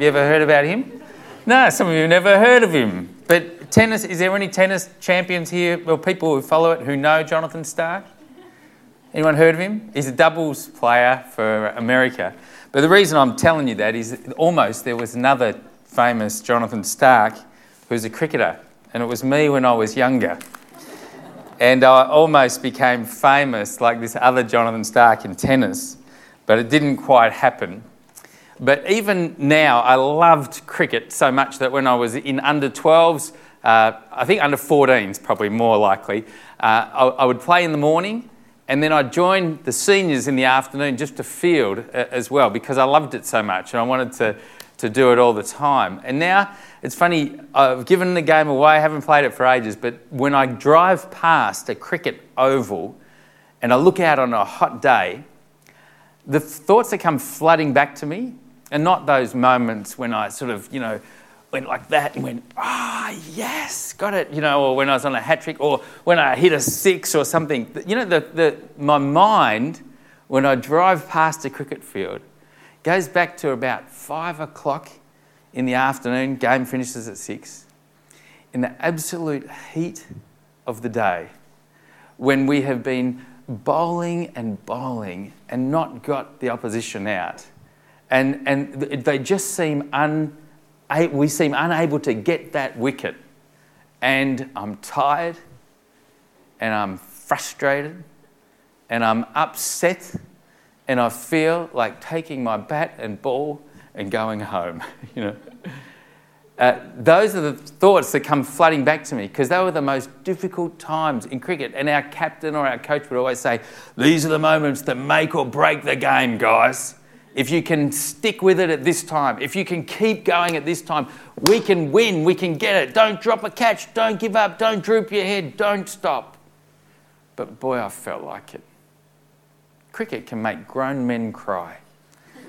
Have you ever heard about him? No, some of you have never heard of him. But tennis, is there any tennis champions here or people who follow it who know Jonathan Stark? Anyone heard of him? He's a doubles player for America. But the reason I'm telling you that is almost there was another famous Jonathan Stark who was a cricketer, and it was me when I was younger. And I almost became famous like this other Jonathan Stark in tennis, but it didn't quite happen. But even now, I loved cricket so much that when I was in under 12s, uh, I think under 14s, probably more likely, uh, I, I would play in the morning and then I'd join the seniors in the afternoon just to field uh, as well because I loved it so much and I wanted to, to do it all the time. And now it's funny, I've given the game away, I haven't played it for ages, but when I drive past a cricket oval and I look out on a hot day, the thoughts that come flooding back to me are not those moments when I sort of, you know, went like that and went, ah, oh, yes, got it, you know, or when I was on a hat trick, or when I hit a six or something. You know, the, the, my mind, when I drive past a cricket field, goes back to about five o'clock in the afternoon, game finishes at six, in the absolute heat of the day, when we have been bowling and bowling and not got the opposition out. And, and they just seem un we seem unable to get that wicket. And I'm tired and I'm frustrated and I'm upset and I feel like taking my bat and ball and going home. you know, uh, those are the thoughts that come flooding back to me because they were the most difficult times in cricket. And our captain or our coach would always say, "These are the moments that make or break the game, guys." If you can stick with it at this time, if you can keep going at this time, we can win, we can get it. Don't drop a catch, don't give up, don't droop your head, don't stop. But boy, I felt like it. Cricket can make grown men cry.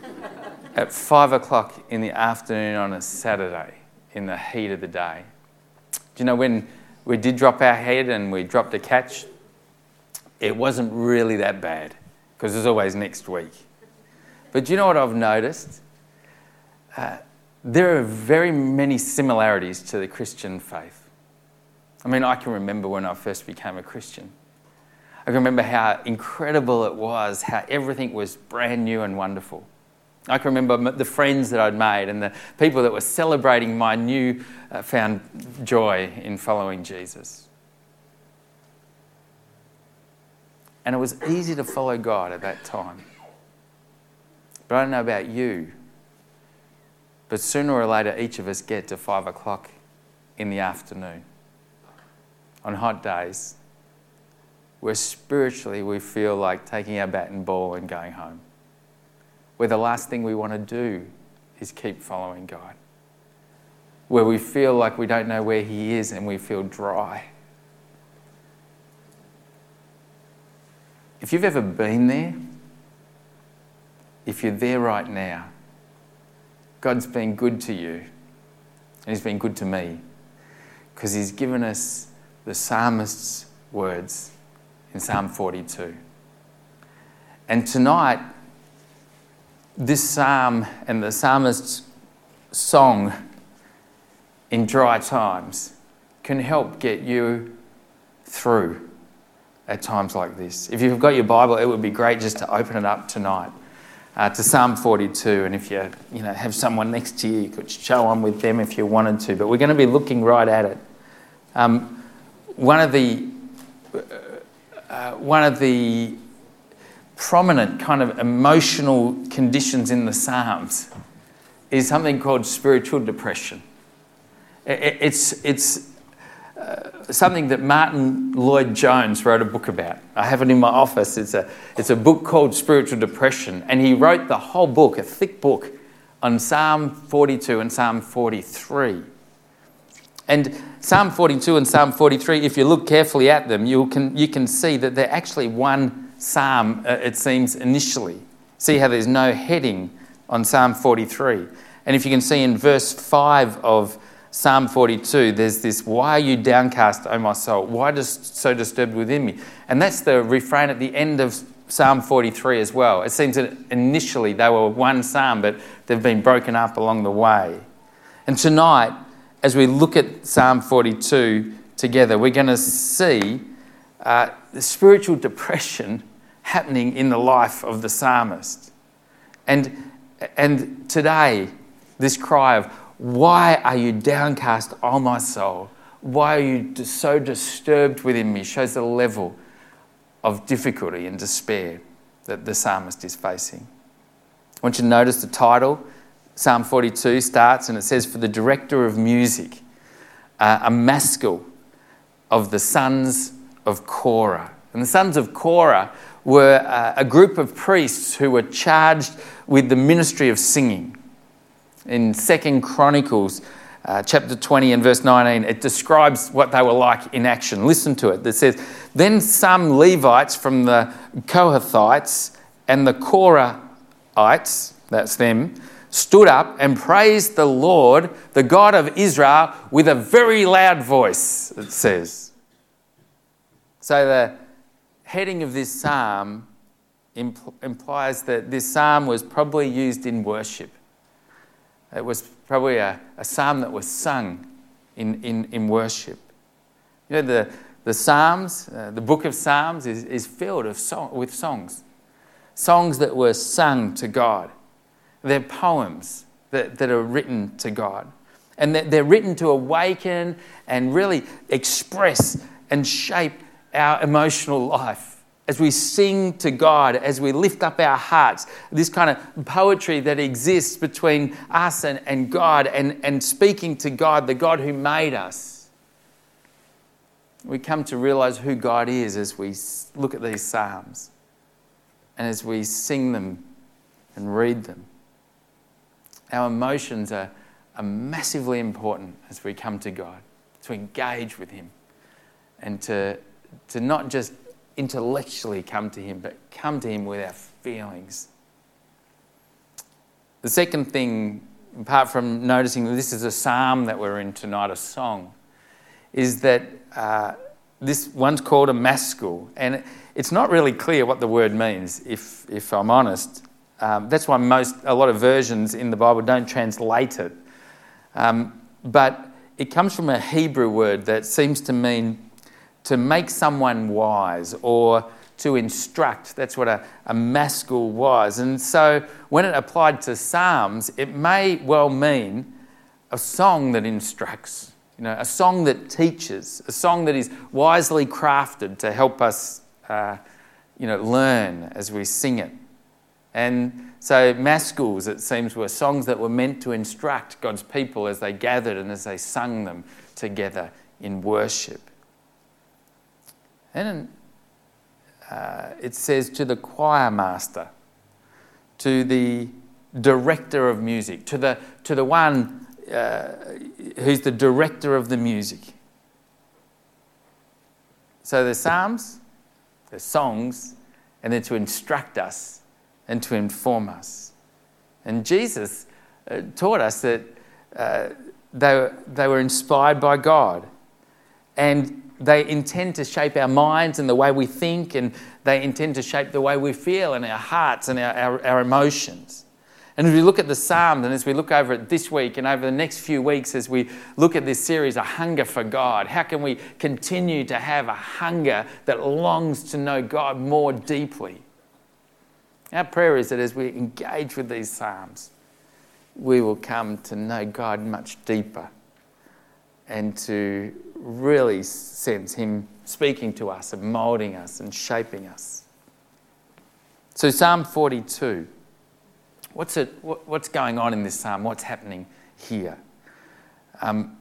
at five o'clock in the afternoon on a Saturday, in the heat of the day. Do you know when we did drop our head and we dropped a catch? It wasn't really that bad because there's always next week. But you know what I've noticed? Uh, there are very many similarities to the Christian faith. I mean, I can remember when I first became a Christian. I can remember how incredible it was, how everything was brand new and wonderful. I can remember the friends that I'd made and the people that were celebrating my new uh, found joy in following Jesus. And it was easy to follow God at that time. But I don't know about you. But sooner or later, each of us get to five o'clock in the afternoon on hot days where spiritually we feel like taking our bat and ball and going home. Where the last thing we want to do is keep following God. Where we feel like we don't know where He is and we feel dry. If you've ever been there, if you're there right now, God's been good to you, and He's been good to me, because He's given us the psalmist's words in Psalm 42. And tonight, this psalm and the psalmist's song in dry times can help get you through at times like this. If you've got your Bible, it would be great just to open it up tonight uh, to Psalm 42. And if you, you know, have someone next to you, you could show on with them if you wanted to. But we're going to be looking right at it. Um, one of the uh, uh, one of the prominent kind of emotional conditions in the Psalms is something called spiritual depression. It's, it's something that Martyn Lloyd-Jones wrote a book about. I have it in my office. It's a, it's a book called Spiritual Depression, and he wrote the whole book, a thick book, on Psalm 42 and Psalm 43. And Psalm 42 and Psalm 43, if you look carefully at them, you can, you can see that they're actually one psalm, uh, it seems, initially. See how there's no heading on Psalm 43. And if you can see in verse 5 of Psalm 42, there's this, Why are you downcast, O my soul? Why just so disturbed within me? And that's the refrain at the end of Psalm 43 as well. It seems that initially they were one psalm, but they've been broken up along the way. And tonight, as we look at Psalm 42 together, we're going to see uh, the spiritual depression happening in the life of the psalmist. And, and today, this cry of, Why are you downcast, O my soul? Why are you so disturbed within me? shows the level of difficulty and despair that the psalmist is facing. I want you to notice the title. Psalm 42 starts and it says, For the director of music, uh, a maskil of the sons of Korah. And the sons of Korah were uh, a group of priests who were charged with the ministry of singing. In Second Chronicles, uh, chapter 20 and verse 19, it describes what they were like in action. Listen to it. It says, Then some Levites from the Kohathites and the Korahites, that's them, stood up and praised the Lord, the God of Israel, with a very loud voice, it says. So the heading of this psalm impl- implies that this psalm was probably used in worship. It was probably a, a psalm that was sung in, in, in worship. You know, the, the Psalms, uh, the book of Psalms is, is filled of song, with songs. Songs that were sung to God. They're poems that, that are written to God. And they're written to awaken and really express and shape our emotional life as we sing to God, as we lift up our hearts, this kind of poetry that exists between us and, and God and, and speaking to God, the God who made us. We come to realize who God is as we look at these Psalms and as we sing them and read them. Our emotions are, are massively important as we come to God, to engage with Him and to, to not just intellectually come to Him, but come to Him with our feelings. The second thing, apart from noticing this is a psalm that we're in tonight, a song, is that uh, this one's called a maskil, and it's not really clear what the word means, if, if I'm honest. Um, that's why most, a lot of versions in the Bible don't translate it. Um, but it comes from a Hebrew word that seems to mean to make someone wise or to instruct. That's what a, a maskil was. And so when it applied to Psalms, it may well mean a song that instructs, you know, a song that teaches, a song that is wisely crafted to help us, uh, you know, learn as we sing it. And so maskils, it seems, were songs that were meant to instruct God's people as they gathered and as they sung them together in worship. And uh, it says to the choir master, to the director of music, to the, to the one uh, who's the director of the music. So the psalms, the songs, and then to instruct us and to inform us. And Jesus uh, taught us that uh, they, were, they were inspired by God. And they intend to shape our minds and the way we think, and they intend to shape the way we feel and our hearts and our, our, our emotions. And as we look at the Psalms and as we look over it this week and over the next few weeks, as we look at this series, A Hunger for God, how can we continue to have a hunger that longs to know God more deeply? Our prayer is that as we engage with these Psalms, we will come to know God much deeper and to really sense Him speaking to us and molding us and shaping us. So, Psalm 42. What's, it, what's going on in this psalm? What's happening here? Um,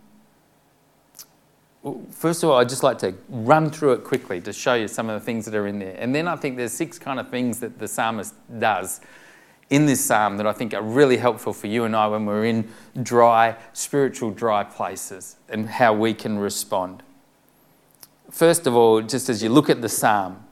first of all, I'd just like to run through it quickly to show you some of the things that are in there. And then I think there's six kind of things that the psalmist does in this psalm that I think are really helpful for you and I when we're in dry, spiritual dry places and how we can respond. First of all, just as you look at the psalm,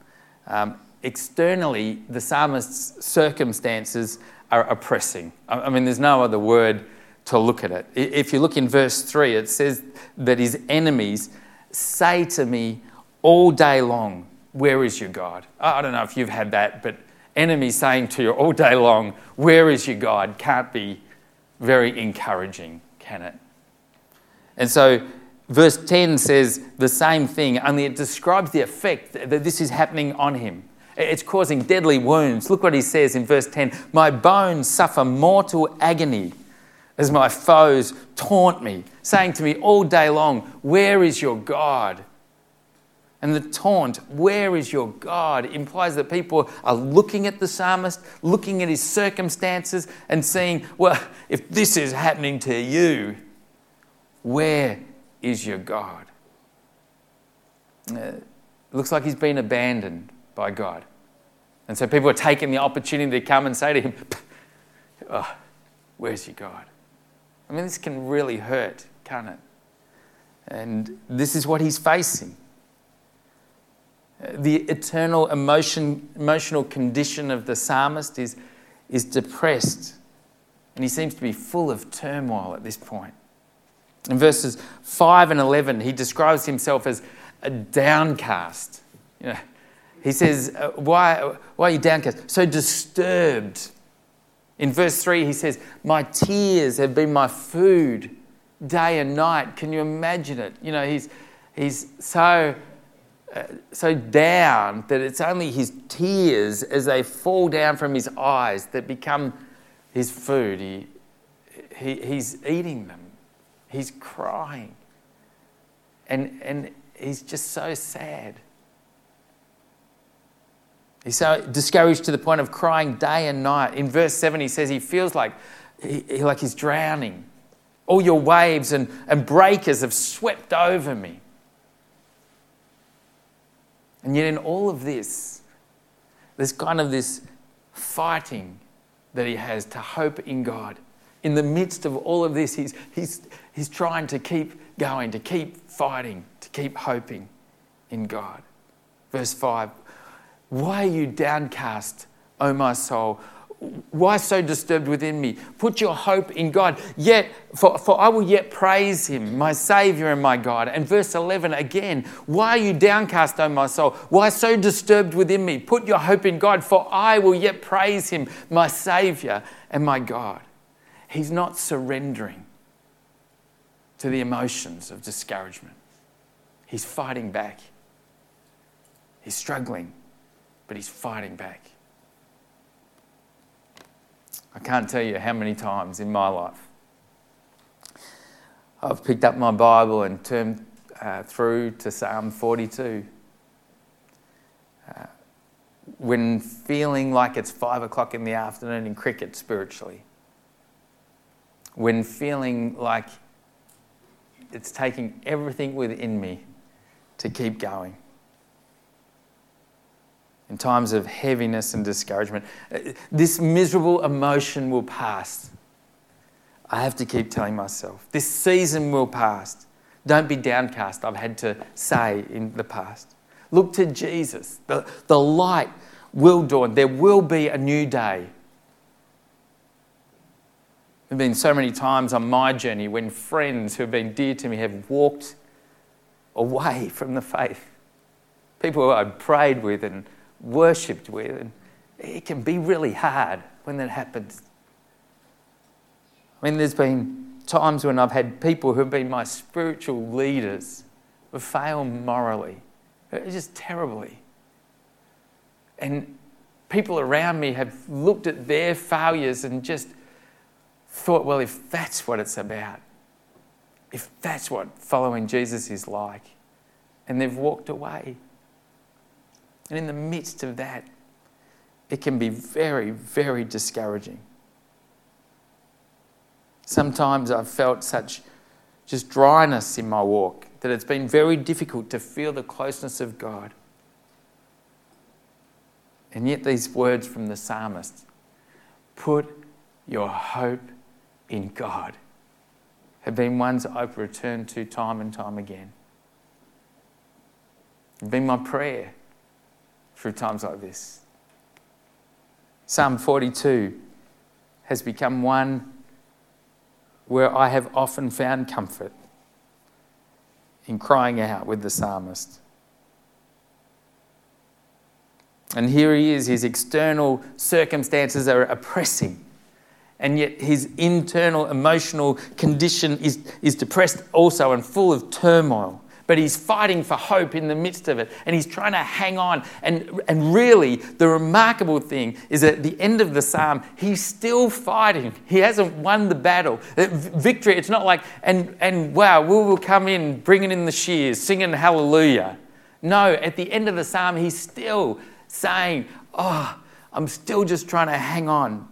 um, externally, the psalmist's circumstances are oppressing. I mean, there's no other word to look at it. If you look in verse 3, it says that his enemies say to me all day long, Where is your God? I don't know if you've had that, but enemies saying to you all day long, Where is your God? can't be very encouraging, can it? And so, verse 10 says the same thing, only it describes the effect that this is happening on him. It's causing deadly wounds. Look what he says in verse 10 My bones suffer mortal agony as my foes taunt me, saying to me all day long, Where is your God? And the taunt, where is your God, implies that people are looking at the psalmist, looking at his circumstances, and saying, Well, if this is happening to you, where is your God? Uh, looks like he's been abandoned by God. And so people are taking the opportunity to come and say to him, oh, Where's your God? I mean, this can really hurt, can't it? And this is what he's facing the eternal emotion, emotional condition of the psalmist is, is depressed. And he seems to be full of turmoil at this point. In verses 5 and 11, he describes himself as a downcast. You know, he says, uh, why, why are you downcast? So disturbed. In verse 3, he says, My tears have been my food day and night. Can you imagine it? You know, he's, he's so so down that it's only his tears as they fall down from his eyes that become his food. He, he, he's eating them, he's crying, and, and he's just so sad. He's so discouraged to the point of crying day and night. In verse 7, he says he feels like, he, like he's drowning. All your waves and, and breakers have swept over me. And yet, in all of this, there's kind of this fighting that he has to hope in God. In the midst of all of this, he's, he's, he's trying to keep going, to keep fighting, to keep hoping in God. Verse 5 Why are you downcast, O my soul? Why so disturbed within me? Put your hope in God. Yet, for, for I will yet praise him, my Savior and my God. And verse 11 again, why are you downcast, O my soul? Why so disturbed within me? Put your hope in God, for I will yet praise him, my Savior and my God. He's not surrendering to the emotions of discouragement. He's fighting back. He's struggling, but he's fighting back. I can't tell you how many times in my life I've picked up my Bible and turned uh, through to Psalm 42. Uh, when feeling like it's five o'clock in the afternoon in cricket spiritually, when feeling like it's taking everything within me to keep going in times of heaviness and discouragement. This miserable emotion will pass. I have to keep telling myself, this season will pass. Don't be downcast, I've had to say in the past. Look to Jesus. The, the light will dawn. There will be a new day. There have been so many times on my journey when friends who have been dear to me have walked away from the faith. People who I'd prayed with and worshipped with. And it can be really hard when that happens. I mean, there's been times when I've had people who have been my spiritual leaders who fail morally, uh, just terribly. And people around me have looked at their failures and just thought, well, if that's what it's about, if that's what following Jesus is like, and they've walked away. And in the midst of that, it can be very, very discouraging. Sometimes I've felt such just dryness in my walk that it's been very difficult to feel the closeness of God. And yet, these words from the psalmist put your hope in God have been ones I've returned to time and time again. It's been my prayer through times like this. Psalm 42 has become one where I have often found comfort in crying out with the psalmist. And here he is, his external circumstances are oppressing. And yet his internal emotional condition is, is depressed also and full of turmoil. But he's fighting for hope in the midst of it. And he's trying to hang on. And, and really, the remarkable thing is at the end of the psalm, he's still fighting. He hasn't won the battle. Uh, victory, it's not like, and, and wow, we will come in bringing in the shears, singing hallelujah. No, at the end of the psalm, he's still saying, Oh, I'm still just trying to hang on.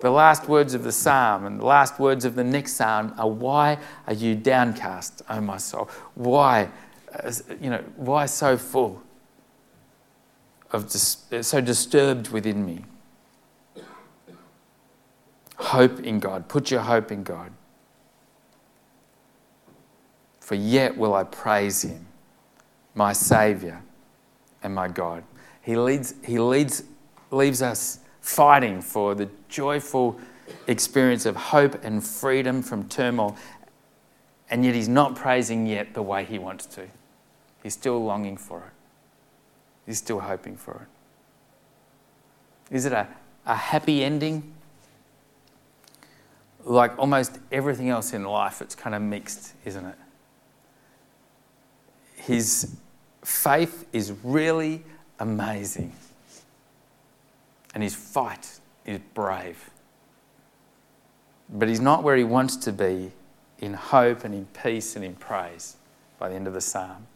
The last words of the psalm and the last words of the next psalm are, Why are you downcast, O my soul? Why, uh, you know, why so full of, dis- so disturbed within me? Hope in God. Put your hope in God. For yet will I praise him my Saviour and my God. He, leads, he leads, leaves us fighting for the joyful experience of hope and freedom from turmoil, and yet he's not praising yet the way he wants to. He's still longing for it, he's still hoping for it. Is it a, a happy ending? Like almost everything else in life, it's kind of mixed, isn't it? His faith is really amazing. And his fight is brave. But he's not where he wants to be in hope and in peace and in praise by the end of the psalm.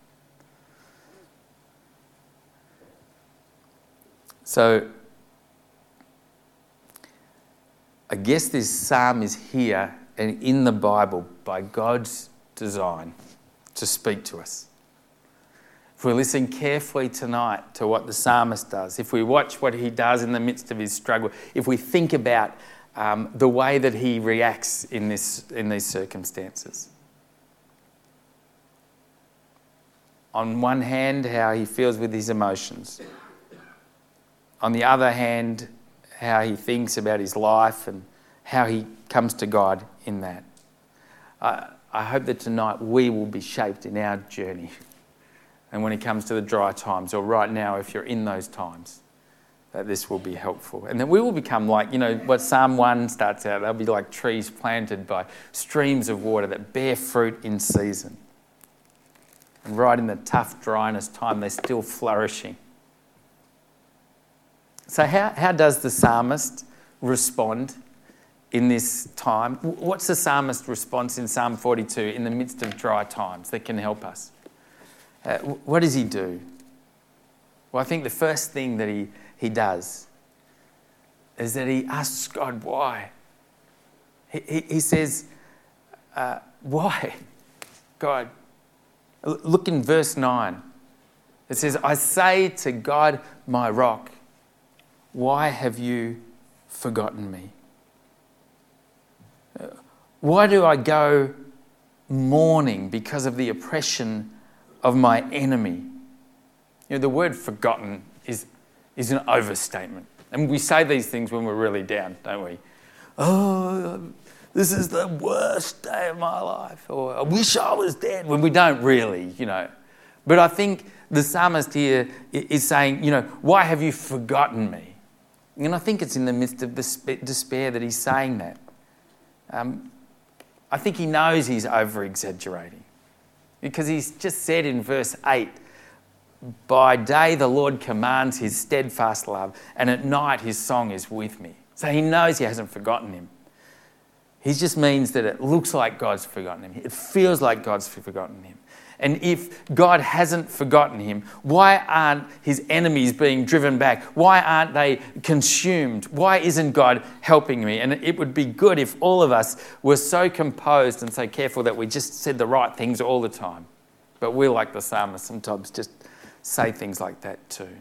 So, I guess this psalm is here and in the Bible by God's design to speak to us if we listen carefully tonight to what the psalmist does, if we watch what he does in the midst of his struggle, if we think about um, the way that he reacts in, this, in these circumstances. On one hand, how he feels with his emotions. On the other hand, how he thinks about his life and how he comes to God in that. I, I hope that tonight we will be shaped in our journey and when it comes to the dry times, or right now, if you're in those times, that this will be helpful. And then we will become like, you know, what Psalm 1 starts out, they'll be like trees planted by streams of water that bear fruit in season. And right in the tough dryness time, they're still flourishing. So, how, how does the psalmist respond in this time? What's the psalmist's response in Psalm 42 in the midst of dry times that can help us? Uh, what does he do? Well, I think the first thing that he, he does is that he asks God why. He, he, he says, uh, Why? God. Look in verse 9. It says, I say to God, my rock, why have you forgotten me? Uh, why do I go mourning because of the oppression of my enemy. You know, the word forgotten is, is an overstatement. And we say these things when we're really down, don't we? Oh, this is the worst day of my life. Or I wish I was dead, when we don't really, you know. But I think the psalmist here is saying, you know, why have you forgotten me? And I think it's in the midst of despair that he's saying that. Um, I think he knows he's over exaggerating. Because he's just said in verse 8, by day the Lord commands his steadfast love, and at night his song is with me. So he knows he hasn't forgotten him. He just means that it looks like God's forgotten him. It feels like God's forgotten him. And if God hasn't forgotten him, why aren't his enemies being driven back? Why aren't they consumed? Why isn't God helping me? And it would be good if all of us were so composed and so careful that we just said the right things all the time. But we, like the psalmist, sometimes just say things like that too.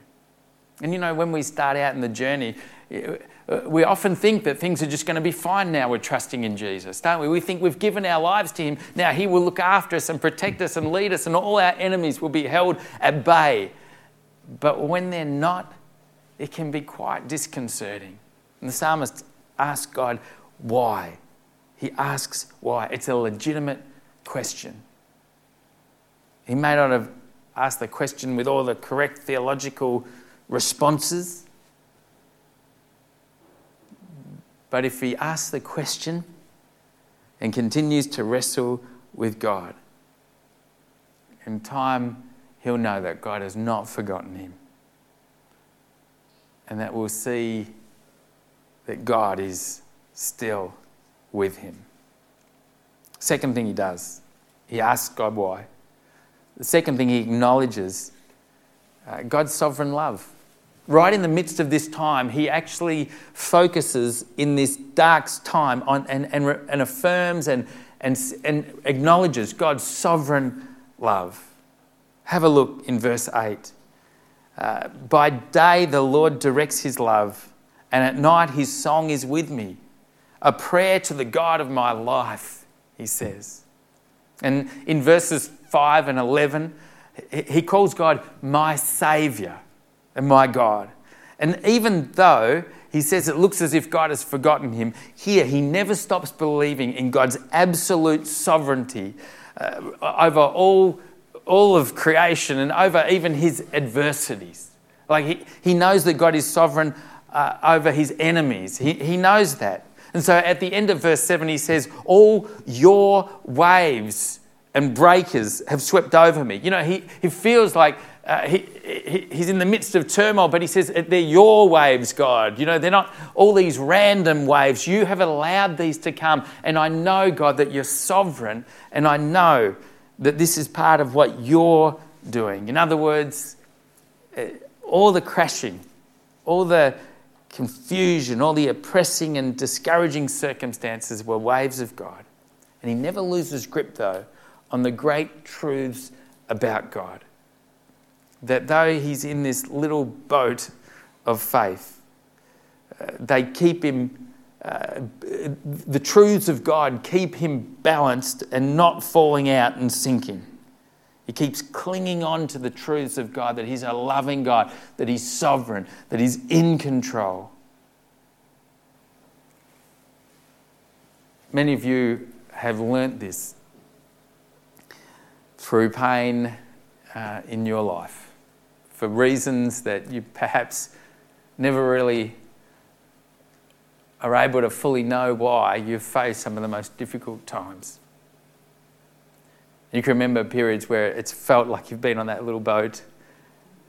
And you know, when we start out in the journey, we often think that things are just going to be fine now we're trusting in Jesus, don't we? We think we've given our lives to Him. Now He will look after us and protect us and lead us, and all our enemies will be held at bay. But when they're not, it can be quite disconcerting. And the psalmist asks God, why? He asks why. It's a legitimate question. He may not have asked the question with all the correct theological responses. But if he asks the question and continues to wrestle with God, in time he'll know that God has not forgotten him. And that we'll see that God is still with him. Second thing he does, he asks God why. The second thing he acknowledges uh, God's sovereign love. Right in the midst of this time, he actually focuses in this dark time on, and, and, and affirms and, and, and acknowledges God's sovereign love. Have a look in verse 8. Uh, By day, the Lord directs his love, and at night, his song is with me. A prayer to the God of my life, he says. And in verses 5 and 11, he calls God my Saviour and my God. And even though he says it looks as if God has forgotten him, here he never stops believing in God's absolute sovereignty uh, over all, all of creation and over even his adversities. Like he, he knows that God is sovereign uh, over his enemies, he, he knows that. And so at the end of verse 7, he says, All your waves and breakers have swept over me. You know, he, he feels like uh, he, he, he's in the midst of turmoil, but he says, They're your waves, God. You know, they're not all these random waves. You have allowed these to come. And I know, God, that you're sovereign. And I know that this is part of what you're doing. In other words, uh, all the crashing, all the confusion, all the oppressing and discouraging circumstances were waves of God. And he never loses grip, though, on the great truths about God. That though he's in this little boat of faith, uh, they keep him, uh, the truths of God keep him balanced and not falling out and sinking. He keeps clinging on to the truths of God that He's a loving God, that He's sovereign, that He's in control. Many of you have learnt this through pain uh, in your life for reasons that you perhaps never really are able to fully know why you've faced some of the most difficult times. You can remember periods where it's felt like you've been on that little boat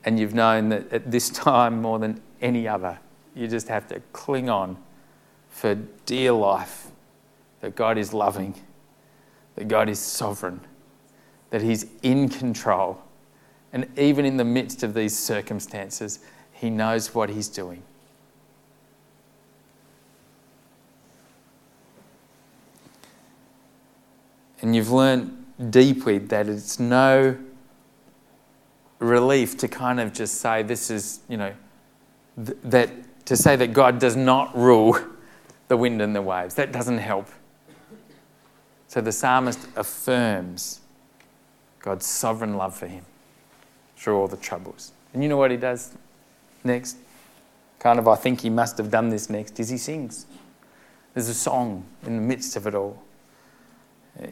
and you've known that at this time more than any other, you just have to cling on for dear life that God is loving, that God is sovereign, that He's in control. And even in the midst of these circumstances, He knows what He's doing. And you've learned deeply that it's no relief to kind of just say this is, you know, th- that to say that God does not rule the wind and the waves. That doesn't help. So the psalmist affirms God's sovereign love for him through all the troubles. And you know what he does next? Kind of, I think he must have done this next, is he sings. There's a song in the midst of it all.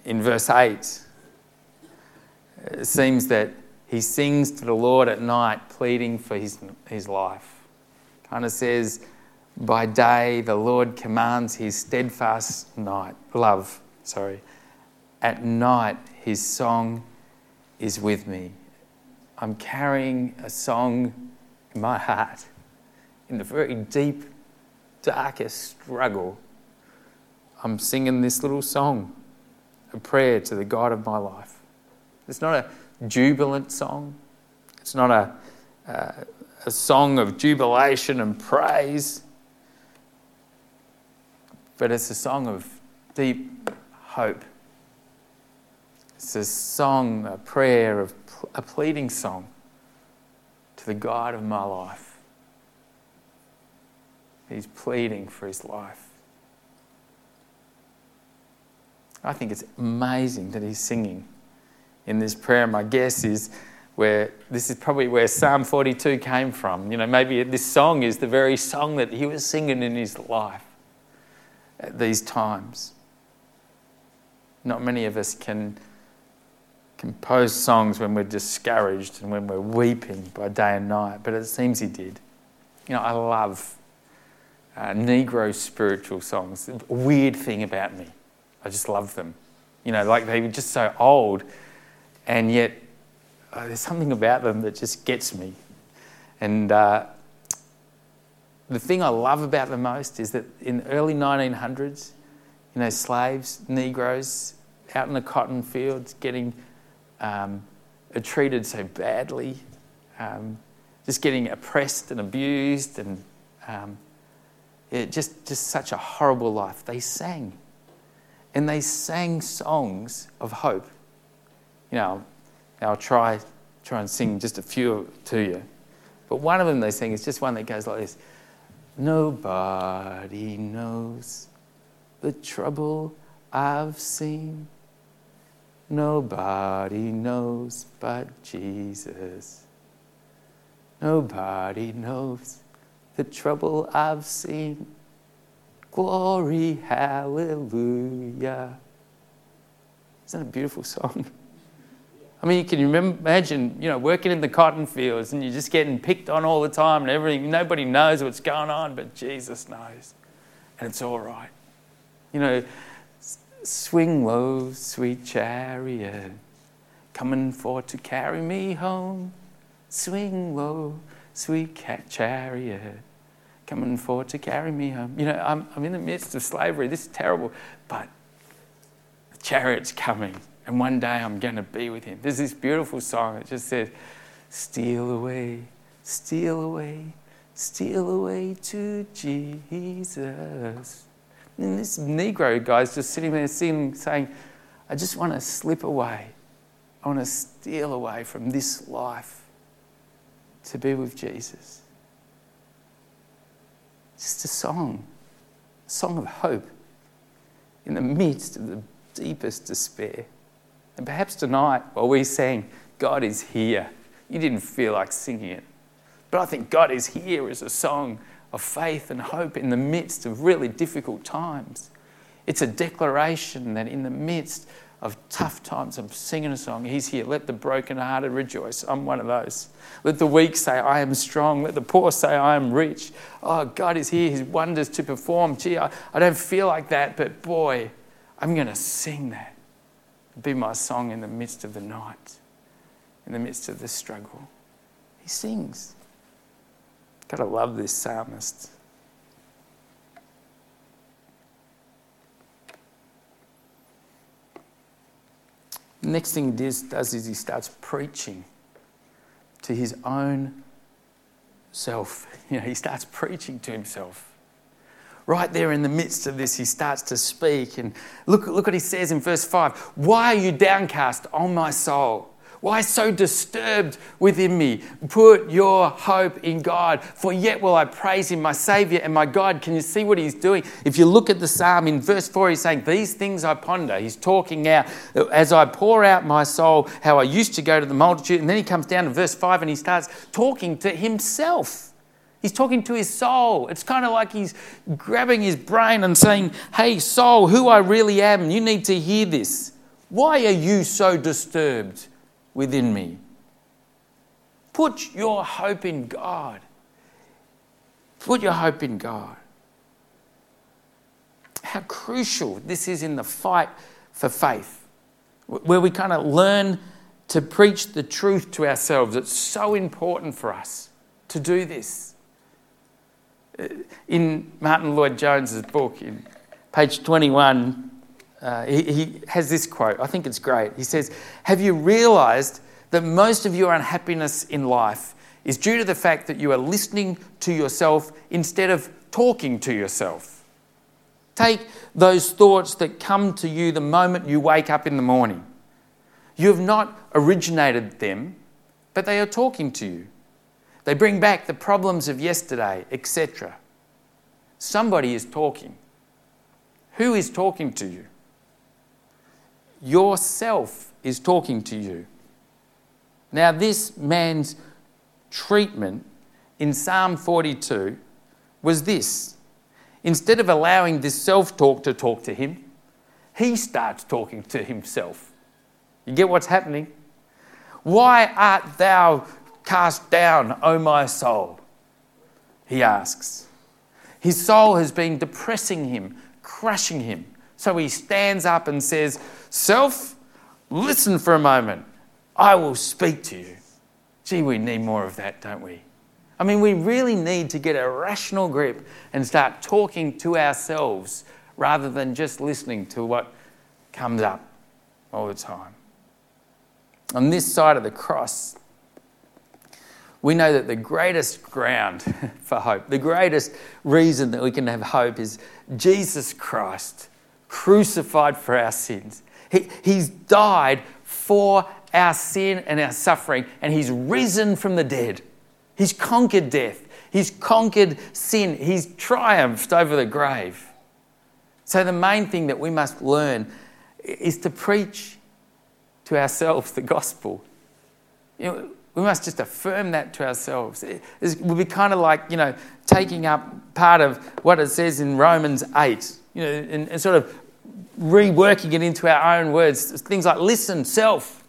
In verse 8, it seems that he sings to the Lord at night, pleading for his, his life. Kind of says, By day the Lord commands his steadfast night, love. Sorry. At night his song is with me. I'm carrying a song in my heart in the very deep, darkest struggle. I'm singing this little song, a prayer to the God of my life. It's not a jubilant song. It's not a, uh, a song of jubilation and praise, but it's a song of deep hope. It's a song, a prayer, of, a pleading song to the God of my life. He's pleading for his life. I think it's amazing that he's singing in this prayer. My guess is where this is probably where Psalm 42 came from. You know, maybe this song is the very song that he was singing in his life at these times. Not many of us can, compose songs when we're discouraged and when we're weeping by day and night, but it seems he did. You know, I love uh, Negro spiritual songs. Weird thing about me, I just love them. You know, like they were just so old, and yet uh, there's something about them that just gets me. And uh, the thing I love about them most is that in the early 1900s, you know, slaves, Negroes out in the cotton fields getting um, treated so badly, um, just getting oppressed and abused, and um, just, just such a horrible life. They sang. And they sang songs of hope. You know, I'll try, try and sing just a few to you. But one of them they sing is just one that goes like this Nobody knows the trouble I've seen. Nobody knows but Jesus. Nobody knows the trouble I've seen. Glory, hallelujah. Isn't that a beautiful song? I mean, you can remember, imagine, you know, working in the cotton fields and you're just getting picked on all the time and everything. Nobody knows what's going on, but Jesus knows. And it's all right. You know, swing low, sweet chariot, coming for to carry me home. Swing low, sweet chariot, coming for to carry me home. You know, I'm, I'm in the midst of slavery. This is terrible, but the chariot's coming and one day I'm going to be with him. There's this beautiful song that just says, Steal away, steal away, steal away to Jesus. And this Negro guy's just sitting there singing, saying, I just want to slip away. I want to steal away from this life to be with Jesus. Just a song, a song of hope in the midst of the deepest despair. And perhaps tonight, while we sang, God is here, you didn't feel like singing it. But I think God is here as a song of faith and hope in the midst of really difficult times. It's a declaration that in the midst of tough times, I'm singing a song. He's here. Let the brokenhearted rejoice. I'm one of those. Let the weak say, I am strong. Let the poor say, I am rich. Oh, God is here. His wonders to perform. Gee, I, I don't feel like that, but boy, I'm going to sing that be my song in the midst of the night, in the midst of the struggle. He sings. Gotta love this psalmist. Next thing he does is he starts preaching to his own self. You know, he starts preaching to himself right there in the midst of this, he starts to speak. And look, look what he says in verse 5 Why are you downcast, on my soul? Why so disturbed within me? Put your hope in God, for yet will I praise him, my Savior and my God. Can you see what he's doing? If you look at the psalm in verse 4, he's saying, These things I ponder. He's talking out as I pour out my soul, how I used to go to the multitude. And then he comes down to verse 5 and he starts talking to himself. He's talking to his soul. It's kind of like he's grabbing his brain and saying, Hey, soul, who I really am, you need to hear this. Why are you so disturbed within me? Put your hope in God. Put your hope in God. How crucial this is in the fight for faith, where we kind of learn to preach the truth to ourselves. It's so important for us to do this uh, in Martyn Lloyd-Jones's book, in page 21, uh, he, he has this quote. I think it's great. He says, Have you realized that most of your unhappiness in life is due to the fact that you are listening to yourself instead of talking to yourself? Take those thoughts that come to you the moment you wake up in the morning. You have not originated them, but they are talking to you. They bring back the problems of yesterday, etc. Somebody is talking. Who is talking to you? Yourself is talking to you. Now, this man's treatment in Psalm 42 was this instead of allowing this self talk to talk to him, he starts talking to himself. You get what's happening? Why art thou cast down, O my soul? He asks. His soul has been depressing him, crushing him. So he stands up and says, Self, listen for a moment. I will speak to you. Gee, we need more of that, don't we? I mean, we really need to get a rational grip and start talking to ourselves rather than just listening to what comes up all the time. On this side of the cross, we know that the greatest ground for hope, the greatest reason that we can have hope is Jesus Christ crucified for our sins. He, he's died for our sin and our suffering, and He's risen from the dead. He's conquered death, He's conquered sin, He's triumphed over the grave. So, the main thing that we must learn is to preach to ourselves the gospel. You know, we must just affirm that to ourselves. It will be kind of like, you know, taking up part of what it says in Romans 8, you know, and, and sort of reworking it into our own words. Things like, listen, self.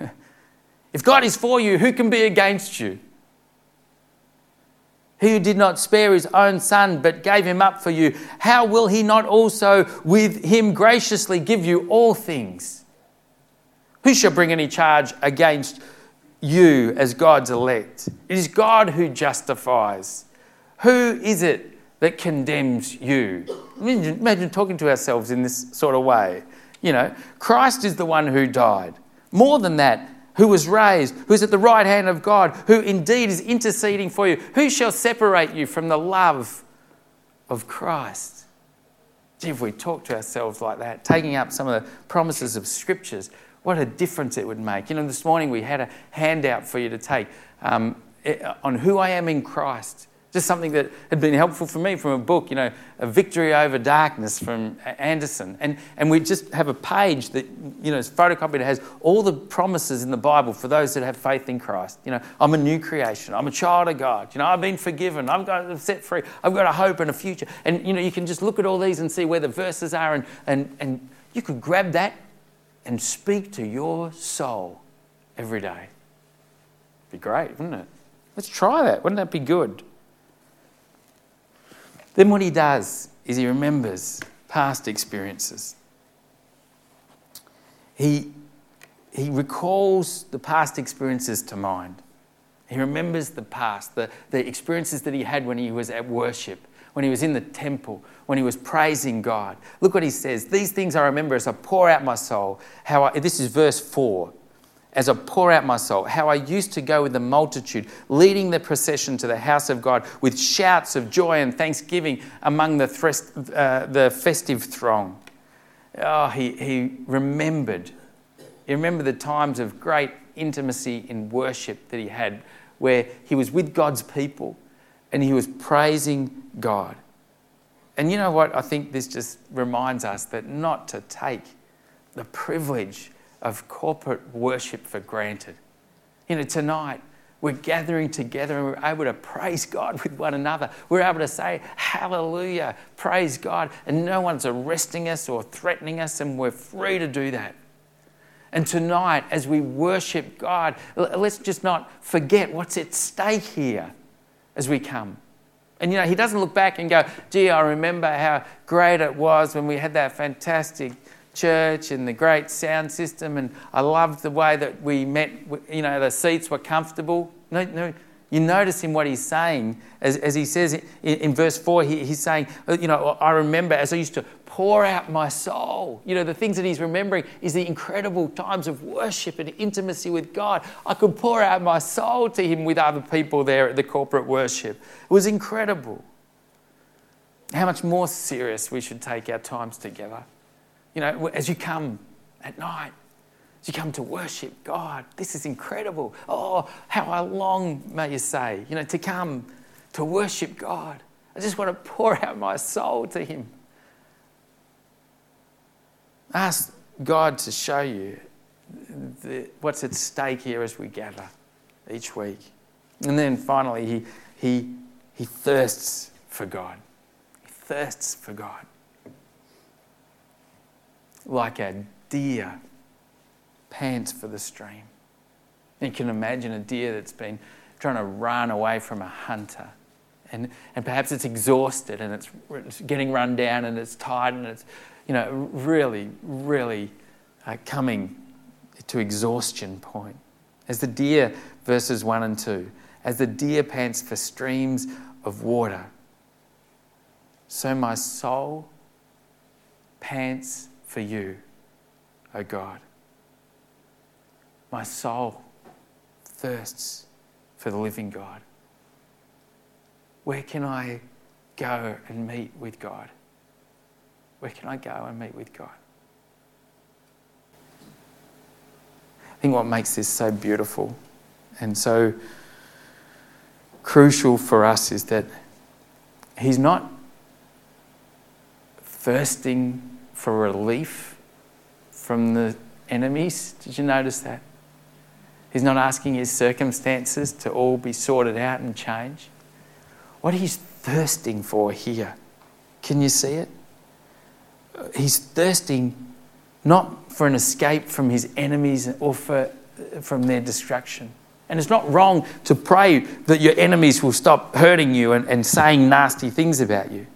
if God is for you, who can be against you? He who did not spare his own son, but gave him up for you, how will he not also with him graciously give you all things? Who shall bring any charge against you as God's elect? It is God who justifies. Who is it that condemns you? Imagine, talking to ourselves in this sort of way. You know, Christ is the one who died. More than that, who was raised, who is at the right hand of God, who indeed is interceding for you. Who shall separate you from the love of Christ? Gee, if we talk to ourselves like that, taking up some of the promises of scriptures, what a difference it would make. You know, this morning we had a handout for you to take um, eh, on who I am in Christ. Just something that had been helpful for me from a book, you know, A Victory Over Darkness from Anderson. And, and we just have a page that, you know, is photocopied, it has all the promises in the Bible for those that have faith in Christ. You know, I'm a new creation. I'm a child of God. You know, I've been forgiven. I've got set free. I've got a hope and a future. And, you know, you can just look at all these and see where the verses are and, and, and you could grab that and speak to your soul every day. Be great, wouldn't it? Let's try that. Wouldn't that be good? Then what he does is he remembers past experiences. He, he recalls the past experiences to mind. He remembers the past, the, the experiences that he had when he was at worship, when he was in the temple, when he was praising God. Look what he says. These things I remember as I pour out my soul. How I, this is verse 4 as I pour out my soul, how I used to go with the multitude, leading the procession to the house of God with shouts of joy and thanksgiving among the, uh, the festive throng. Oh, he, he remembered. He remembered the times of great intimacy in worship that he had, where he was with God's people and he was praising God. And you know what? I think this just reminds us that not to take the privilege of corporate worship for granted. You know, tonight we're gathering together and we're able to praise God with one another. We're able to say, Hallelujah, praise God, and no one's arresting us or threatening us, and we're free to do that. And tonight, as we worship God, let's just not forget what's at stake here as we come. And you know, he doesn't look back and go, gee, I remember how great it was when we had that fantastic church and the great sound system, and I loved the way that we met, you know, the seats were comfortable. No, no, you notice in what he's saying, as, as he says in, in verse 4, he, he's saying, uh, you know, I remember as I used to pour out my soul. You know, the things that he's remembering is the incredible times of worship and intimacy with God. I could pour out my soul to him with other people there at the corporate worship. It was incredible. How much more serious we should take our times together. You know, as you come at night, as you come to worship God, this is incredible. Oh, how I long, may you say, you know, to come to worship God. I just want to pour out my soul to Him. Ask God to show you the, what's at stake here as we gather each week. And then finally, he, he, he thirsts for God. He thirsts for God like a deer pants for the stream. You can imagine a deer that's been trying to run away from a hunter. And, and perhaps it's exhausted and it's, it's getting run down and it's tired and it's, you know, really, really uh, coming to exhaustion point. As the deer, verses 1 and 2, as the deer pants for streams of water, so my soul pants for you, O God. My soul thirsts for the living God. Where can I go and meet with God? Where can I go and meet with God? I think what makes this so beautiful and so crucial for us is that He's not thirsting for relief from the enemies. Did you notice that? He's not asking his circumstances to all be sorted out and changed. What he's thirsting for here, can you see it? He's thirsting not for an escape from his enemies or for, from their destruction. And it's not wrong to pray that your enemies will stop hurting you and, and saying nasty things about you.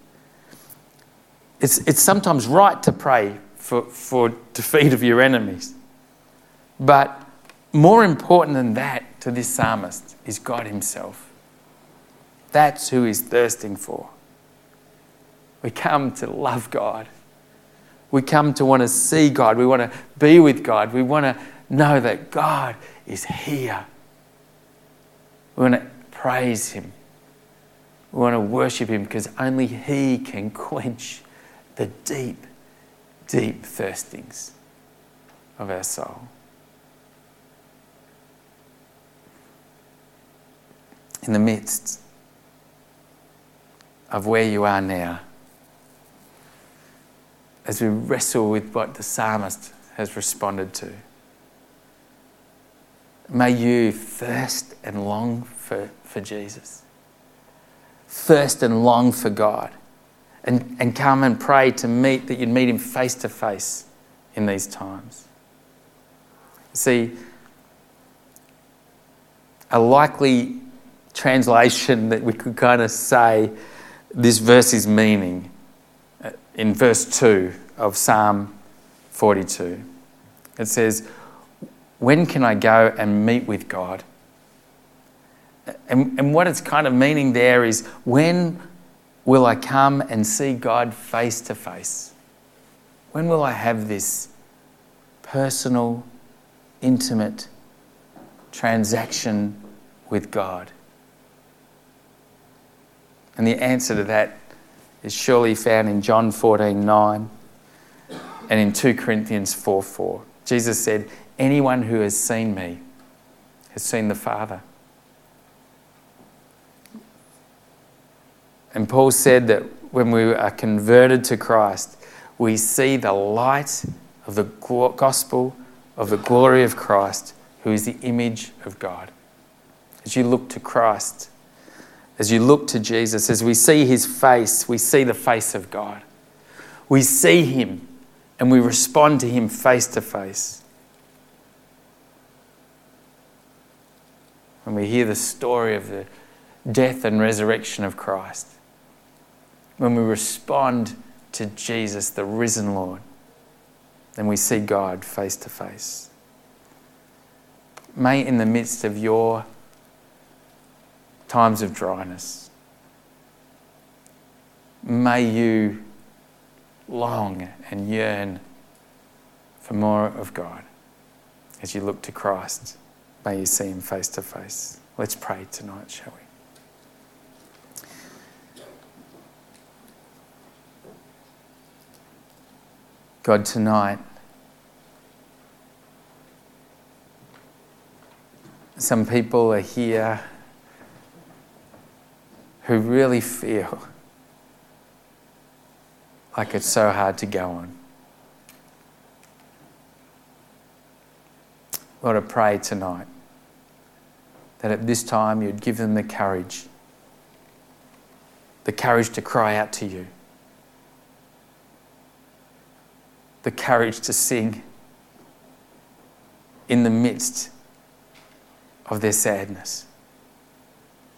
It's, it's sometimes right to pray for, for defeat of your enemies. But more important than that to this psalmist is God Himself. That's who He's thirsting for. We come to love God. We come to want to see God. We want to be with God. We want to know that God is here. We want to praise Him. We want to worship Him because only He can quench the deep, deep thirstings of our soul. in the midst of where you are now, as we wrestle with what the psalmist has responded to, may you thirst and long for, for Jesus, thirst and long for God, and, and come and pray to meet that you'd meet Him face to face in these times. See, a likely translation that we could kind of say this verse's meaning uh, in verse 2 of Psalm 42. It says, When can I go and meet with God? And, and what it's kind of meaning there is, when will I come and see God face to face? When will I have this personal, intimate transaction with God? And the answer to that is surely found in John 14 9 and in 2 Corinthians 4 4. Jesus said, Anyone who has seen me has seen the Father. And Paul said that when we are converted to Christ, we see the light of the gospel of the glory of Christ, who is the image of God. As you look to Christ, as you look to Jesus, as we see his face, we see the face of God. We see him and we respond to him face to face. When we hear the story of the death and resurrection of Christ, when we respond to Jesus, the risen Lord, then we see God face to face. May, in the midst of your times of dryness. May you long and yearn for more of God as you look to Christ. May you see Him face to face. Let's pray tonight, shall we? God, tonight, some people are here who really feel like it's so hard to go on. Lord, I pray tonight that at this time you'd give them the courage, the courage to cry out to you, the courage to sing, in the midst of their sadness,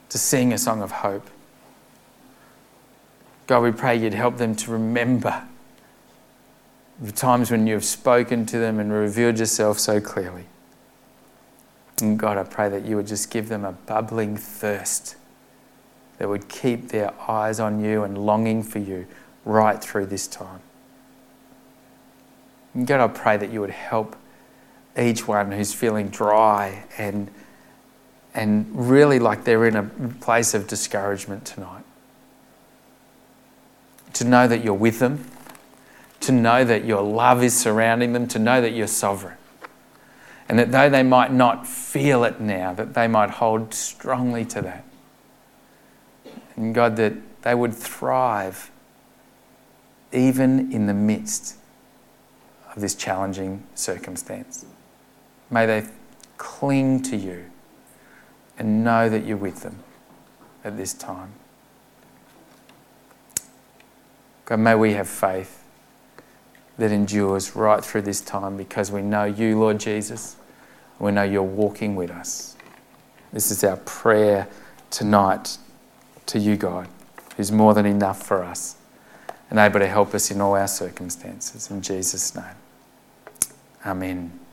to sing a song of hope. God, we pray you'd help them to remember the times when you have spoken to them and revealed yourself so clearly. And God, I pray that you would just give them a bubbling thirst that would keep their eyes on you and longing for you right through this time. And God, I pray that you would help each one who's feeling dry and, and really like they're in a place of discouragement tonight. To know that you're with them, to know that your love is surrounding them, to know that you're sovereign. And that though they might not feel it now, that they might hold strongly to that. And God, that they would thrive even in the midst of this challenging circumstance. May they cling to you and know that you're with them at this time. God, may we have faith that endures right through this time because we know you, Lord Jesus. We know you're walking with us. This is our prayer tonight to you, God, who's more than enough for us and able to help us in all our circumstances. In Jesus' name. Amen.